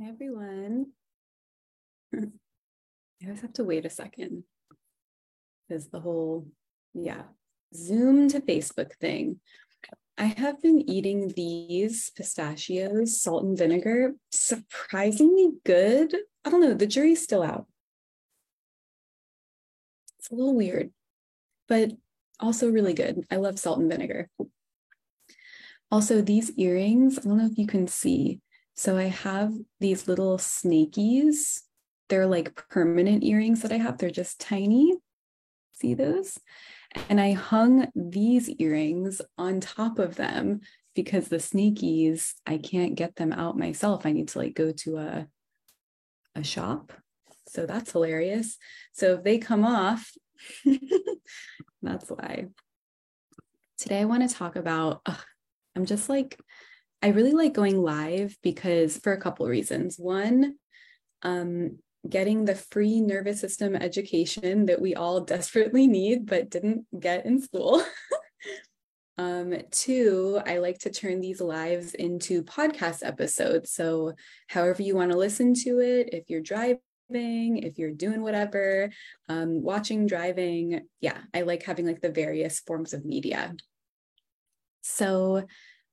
Everyone. I always have to wait a second because the whole, yeah, Zoom to Facebook thing. I have been eating these pistachios, salt and vinegar, surprisingly good. I don't know, the jury's still out. It's a little weird, but also really good. I love salt and vinegar. Also, these earrings, I don't know if you can see, so I have these little snakies. They're like permanent earrings that I have. They're just tiny. See those? And I hung these earrings on top of them because the snakies, I can't get them out myself. I need to like go to a, a shop. So that's hilarious. So if they come off, that's why. Today I want to talk about, ugh, I'm just like I really like going live because for a couple reasons. One, um, getting the free nervous system education that we all desperately need but didn't get in school. um, two, I like to turn these lives into podcast episodes. So, however you want to listen to it, if you're driving, if you're doing whatever, um, watching, driving, yeah, I like having like the various forms of media. So,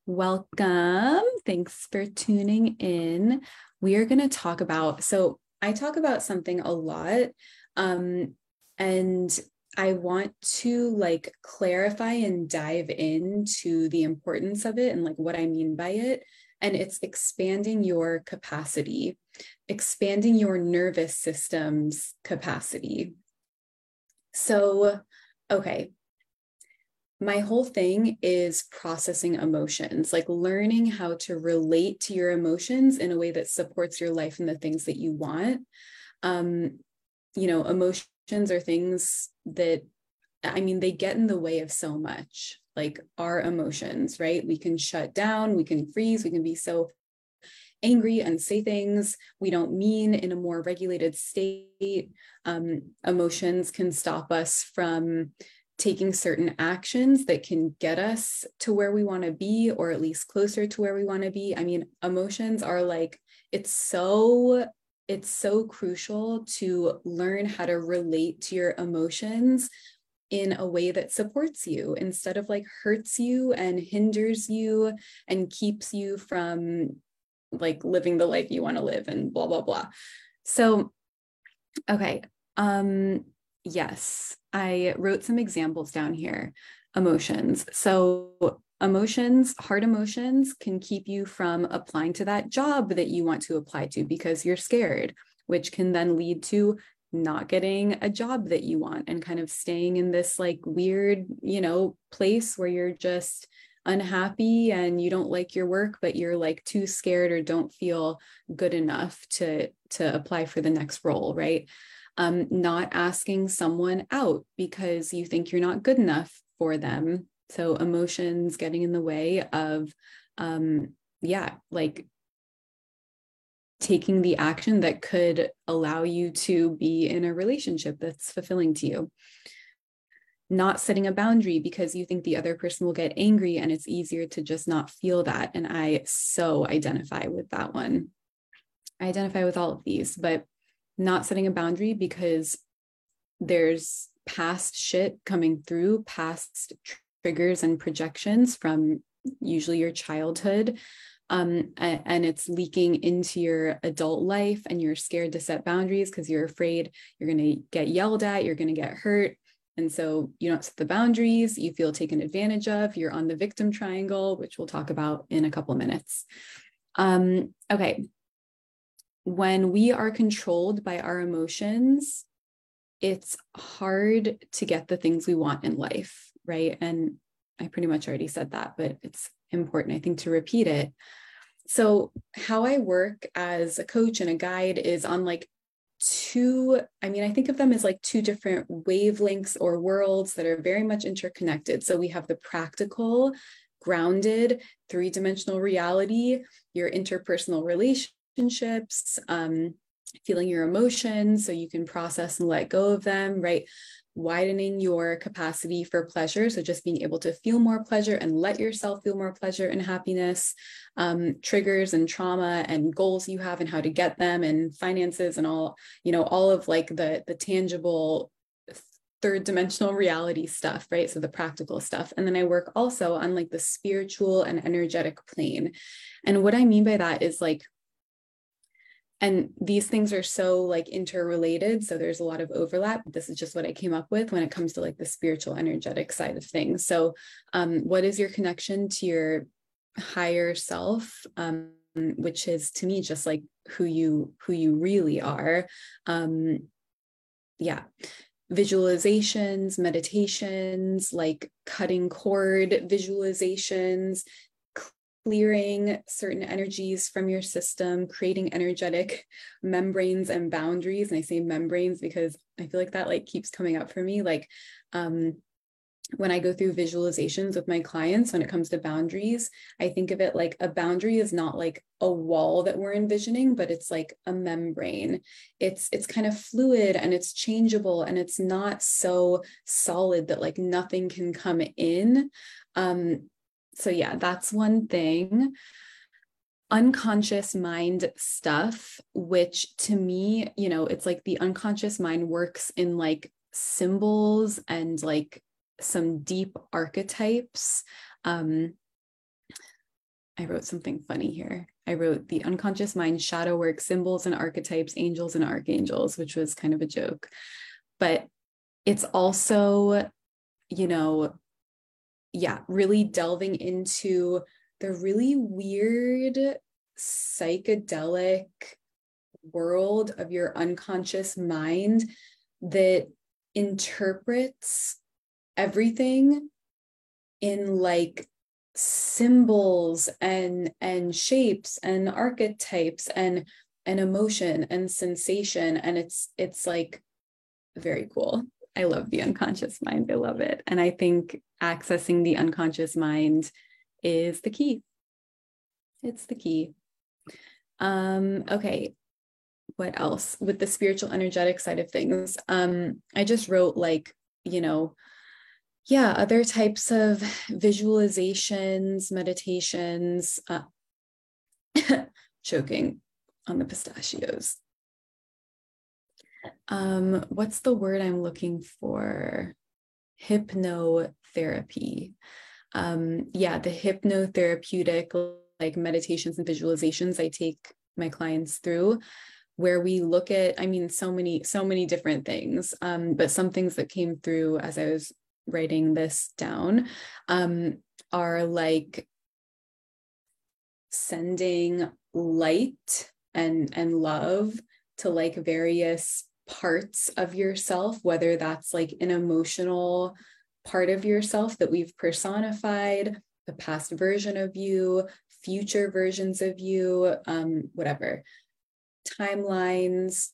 Welcome. Thanks for tuning in. We are going to talk about, so I talk about something a lot. Um, and I want to like clarify and dive into the importance of it and like what I mean by it. And it's expanding your capacity, expanding your nervous system's capacity. So, okay, my whole thing is processing emotions, like learning how to relate to your emotions in a way that supports your life and the things that you want. Um, you know, emotions are things that, I mean, they get in the way of so much, like our emotions, right? We can shut down, we can freeze, we can be so angry and say things we don't mean in a more regulated state. Um, emotions can stop us from taking certain actions that can get us to where we want to be or at least closer to where we want to be. I mean emotions are like it's so it's so crucial to learn how to relate to your emotions in a way that supports you instead of like hurts you and hinders you and keeps you from like living the life you want to live and blah blah blah. So okay um yes I wrote some examples down here. Emotions. So, emotions, hard emotions can keep you from applying to that job that you want to apply to because you're scared, which can then lead to not getting a job that you want and kind of staying in this like weird, you know, place where you're just unhappy and you don't like your work but you're like too scared or don't feel good enough to to apply for the next role right um, not asking someone out because you think you're not good enough for them. So emotions getting in the way of, um, yeah, like taking the action that could allow you to be in a relationship that's fulfilling to you. Not setting a boundary because you think the other person will get angry and it's easier to just not feel that. And I so identify with that one. I identify with all of these, but not setting a boundary because there's past shit coming through, past tr- triggers and projections from usually your childhood. Um, and, it's leaking into your adult life, and you're scared to set boundaries because you're afraid you're going to get yelled at, you're going to get hurt. And so you don't set the boundaries, you feel taken advantage of, you're on the victim triangle, which we'll talk about in a couple minutes. Um, okay, when we are controlled by our emotions, it's hard to get the things we want in life, right? And I pretty much already said that, but it's important, I think, to repeat it. So, how I work as a coach and a guide is on like two, I mean, I think of them as like two different wavelengths or worlds that are very much interconnected. So, we have the practical, grounded, three dimensional reality, your interpersonal relationship relationships, um, feeling your emotions so you can process and let go of them, right? widening your capacity for pleasure. So, just being able to feel more pleasure and let yourself feel more pleasure and happiness, um, triggers and trauma and goals you have and how to get them, and finances and all, you know, all of like the, the tangible third dimensional reality stuff, right? So the practical stuff. And then I work also on like the spiritual and energetic plane. And what I mean by that is like, and these things are so like interrelated so there's a lot of overlap. This is just what i came up with when it comes to like the spiritual energetic side of things. So um, what is your connection to your higher self um, which is to me just like who you who you really are? Um, yeah visualizations meditations like cutting cord visualizations clearing certain energies from your system, creating energetic membranes and boundaries. And I say membranes because I feel like that like keeps coming up for me. Like um, when I go through visualizations with my clients, when it comes to boundaries, I think of it like a boundary is not like a wall that we're envisioning, but it's like a membrane. It's it's kind of fluid and it's changeable and it's not so solid that like nothing can come in. Um, so yeah that's one thing. Unconscious mind stuff which to me you know it's like the unconscious mind works in like symbols and like some deep archetypes. Um i wrote something funny here. I wrote the unconscious mind shadow work symbols and archetypes angels and archangels which was kind of a joke. But it's also you know yeah, really delving into the really weird psychedelic world of your unconscious mind that interprets everything in like symbols and and shapes and archetypes and and emotion and sensation. And it's it's like very cool I love the unconscious mind. I love it. And I think accessing the unconscious mind is the key. It's the key. Um, okay. What else? With the spiritual energetic side of things, um, I just wrote like, you know, yeah, other types of visualizations, meditations, uh, choking on the pistachios um, what's the word I'm looking for? Hypnotherapy. Um, yeah, the hypnotherapeutic like meditations and visualizations I take my clients through where we look at i mean so many so many different things um, but some things that came through as i was writing this down um, are like sending light and and love to like various parts of yourself, whether that's like an emotional part of yourself that we've personified, the past version of you, future versions of you, um, whatever, timelines,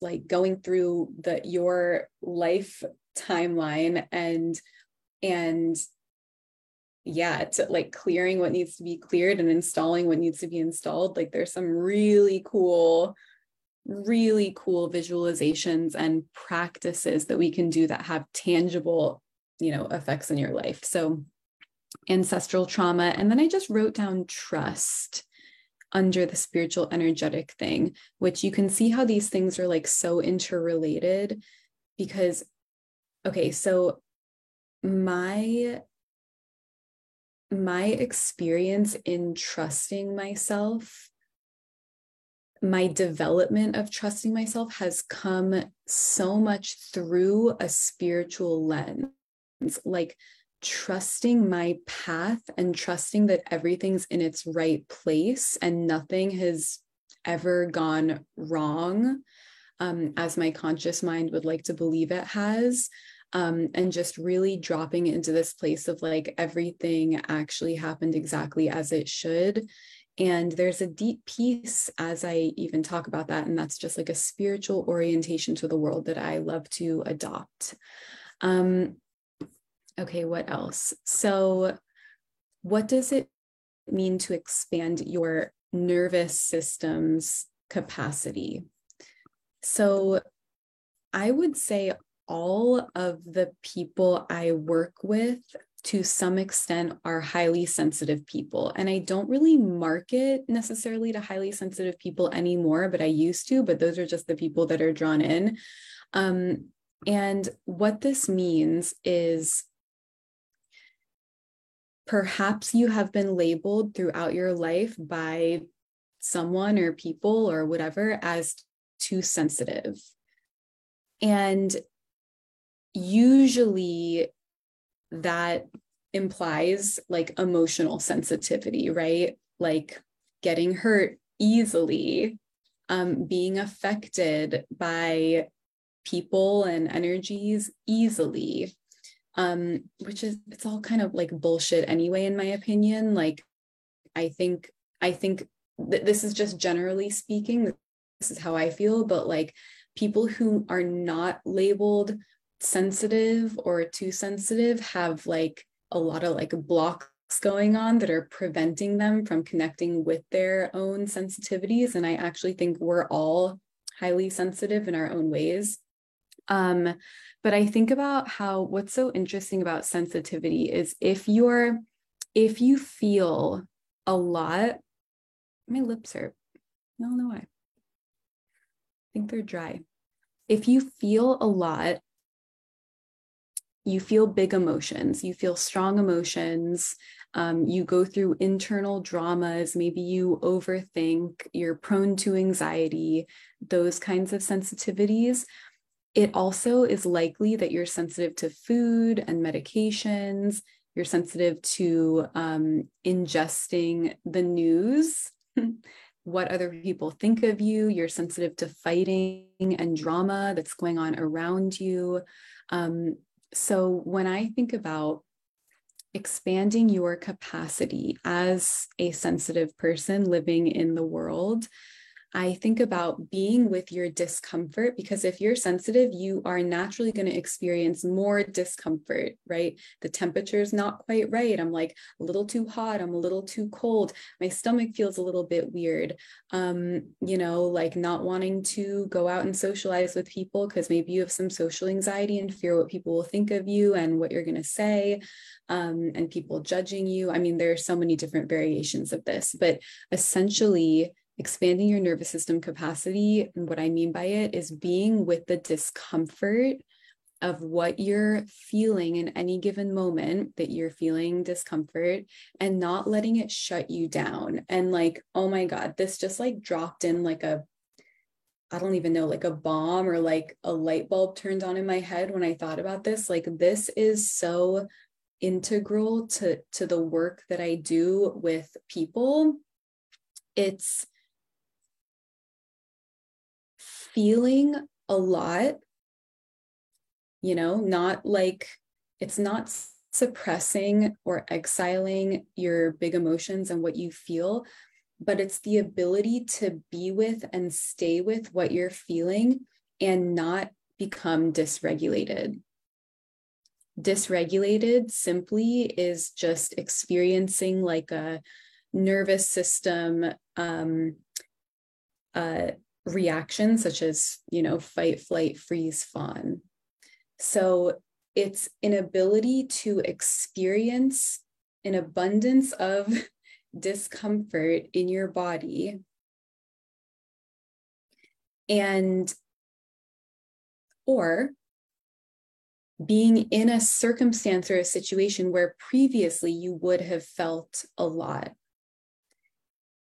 like going through the your life timeline and and yeah to like clearing what needs to be cleared and installing what needs to be installed. Like there's some really cool really cool visualizations and practices that we can do that have tangible you know effects in your life. So ancestral trauma and then i just wrote down trust under the spiritual energetic thing which you can see how these things are like so interrelated because okay so my my experience in trusting myself my development of trusting myself has come so much through a spiritual lens, like trusting my path and trusting that everything's in its right place and nothing has ever gone wrong um, as my conscious mind would like to believe it has. Um, and just really dropping into this place of like everything actually happened exactly as it should and there's a deep peace as I even talk about that. And that's just like a spiritual orientation to the world that I love to adopt. Um, okay, what else? So, what does it mean to expand your nervous system's capacity? So, I would say all of the people I work with to some extent are highly sensitive people. And I don't really market necessarily to highly sensitive people anymore, but I used to, but those are just the people that are drawn in. Um, and what this means is perhaps you have been labeled throughout your life by someone or people or whatever as too sensitive. And usually that implies like emotional sensitivity, right? Like getting hurt easily, um, being affected by people and energies easily, um, which is it's all kind of like bullshit anyway, in my opinion. Like, I think I think that this is just generally speaking. This is how I feel, but like people who are not labeled sensitive or too sensitive have like a lot of like blocks going on that are preventing them from connecting with their own sensitivities and i actually think we're all highly sensitive in our own ways. Um, but i think about how what's so interesting about sensitivity is if you're if you feel a lot my lips are i don't know why. I think they're dry. If you feel a lot you feel big emotions, you feel strong emotions, um, you go through internal dramas, maybe you overthink, you're prone to anxiety, those kinds of sensitivities. It also is likely that you're sensitive to food and medications, you're sensitive to um, ingesting the news. what other people think of you. You're sensitive to fighting and drama that's going on around you. Um, so when I think about expanding your capacity as a sensitive person living in the world, I think about being with your discomfort because if you're sensitive, you are naturally going to experience more discomfort, right? The temperature is not quite right. I'm like a little too hot. I'm a little too cold. My stomach feels a little bit weird. Um, you know, like not wanting to go out and socialize with people because maybe you have some social anxiety and fear what people will think of you and what you're going to say. Um, and people judging you. I mean, there are so many different variations of this, but essentially, expanding your nervous system capacity. And what I mean by it is being with the discomfort of what you're feeling in any given moment that you're feeling discomfort and not letting it shut you down. And like, oh my God, this just like dropped in like a, I don't even know, like a bomb or like a light bulb turned on in my head when I thought about this. Like, this is so integral to to the work that I do with people. It's feeling a lot, you know, not like it's not suppressing or exiling your big emotions and what you feel, but it's the ability to be with and stay with what you're feeling and not become dysregulated. Dysregulated simply is just experiencing like a nervous system um, uh, reactions such as, you know, fight, flight, freeze, fawn. So it's an ability to experience an abundance of discomfort in your body and or being in a circumstance or a situation where previously you would have felt a lot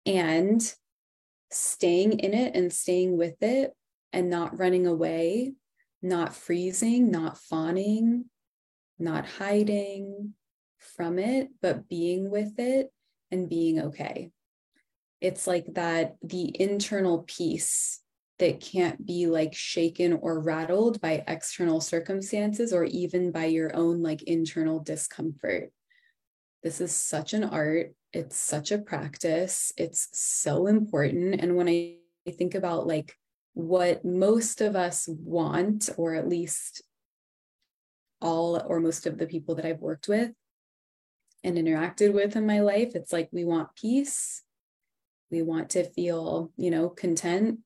and staying in it and staying with it and not running away, not freezing, not fawning, not hiding from it, but being with it and being okay. It's like that the internal peace that can't be like shaken or rattled by external circumstances or even by your own like internal discomfort. This is such an art it's such a practice it's so important and when i think about like what most of us want or at least all or most of the people that i've worked with and interacted with in my life it's like we want peace we want to feel you know content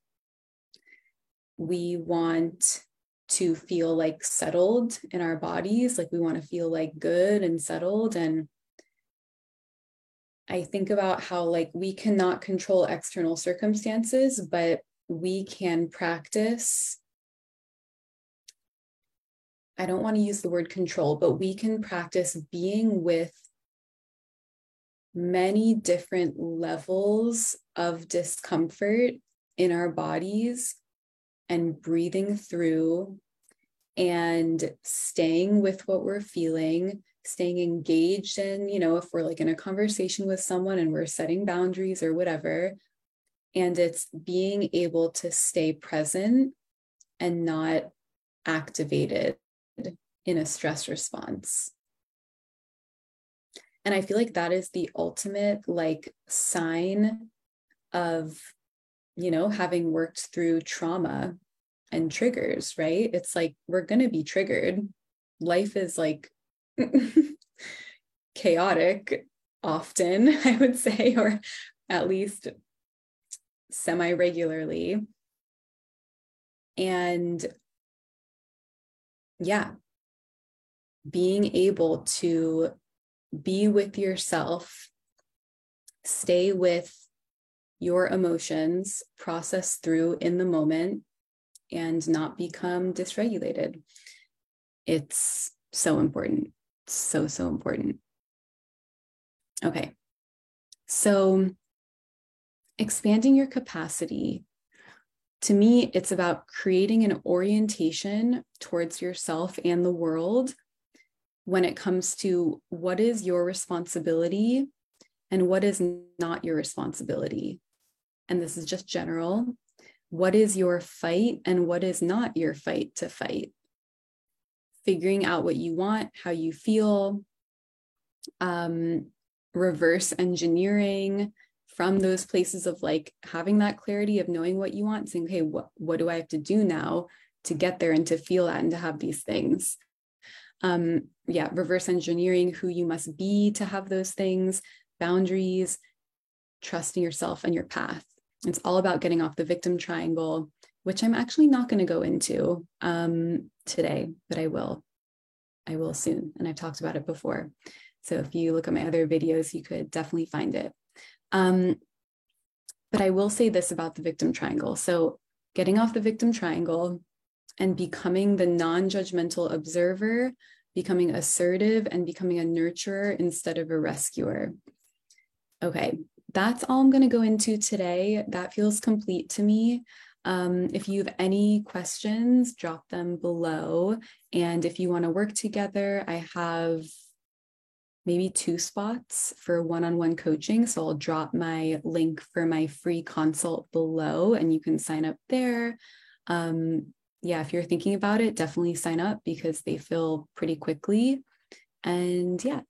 we want to feel like settled in our bodies. Like we want to feel like good and settled. And I think about how like we cannot control external circumstances, but we can practice. I don't want to use the word control, but we can practice being with many different levels of discomfort in our bodies and breathing through and staying with what we're feeling staying engaged in you know if we're like in a conversation with someone and we're setting boundaries or whatever and it's being able to stay present and not activated in a stress response. And i feel like that is the ultimate like sign of you know, having worked through trauma and triggers, right? It's like we're going to be triggered. Life is like chaotic often, I would say, or at least semi regularly. And yeah, being able to be with yourself, stay with your emotions, process through in the moment, and not become dysregulated. It's so important. So, so important. Okay. So, expanding your capacity, to me, it's about creating an orientation towards yourself and the world when it comes to what is your responsibility and what is not your responsibility and this is just general, what is your fight and what is not your fight to fight? Figuring out what you want, how you feel, um, reverse engineering from those places of like having that clarity of knowing what you want, saying, hey, what, what do I have to do now to get there and to feel that and to have these things? Um, yeah, reverse engineering who you must be to have those things, boundaries, trusting yourself and your path. It's all about getting off the victim triangle, which I'm actually not going to go into um, today, but I will. I will soon. And I've talked about it before. So if you look at my other videos, you could definitely find it. Um, but I will say this about the victim triangle. So getting off the victim triangle and becoming the non judgmental observer, becoming assertive, and becoming a nurturer instead of a rescuer. Okay, that's all I'm going to go into today. That feels complete to me. Um, if you have any questions, drop them below. And if you want to work together, I have maybe two spots for one on one coaching. So I'll drop my link for my free consult below and you can sign up there. Um, yeah, if you're thinking about it, definitely sign up because they fill pretty quickly. And yeah,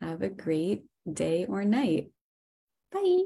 have a great day or night. Bye.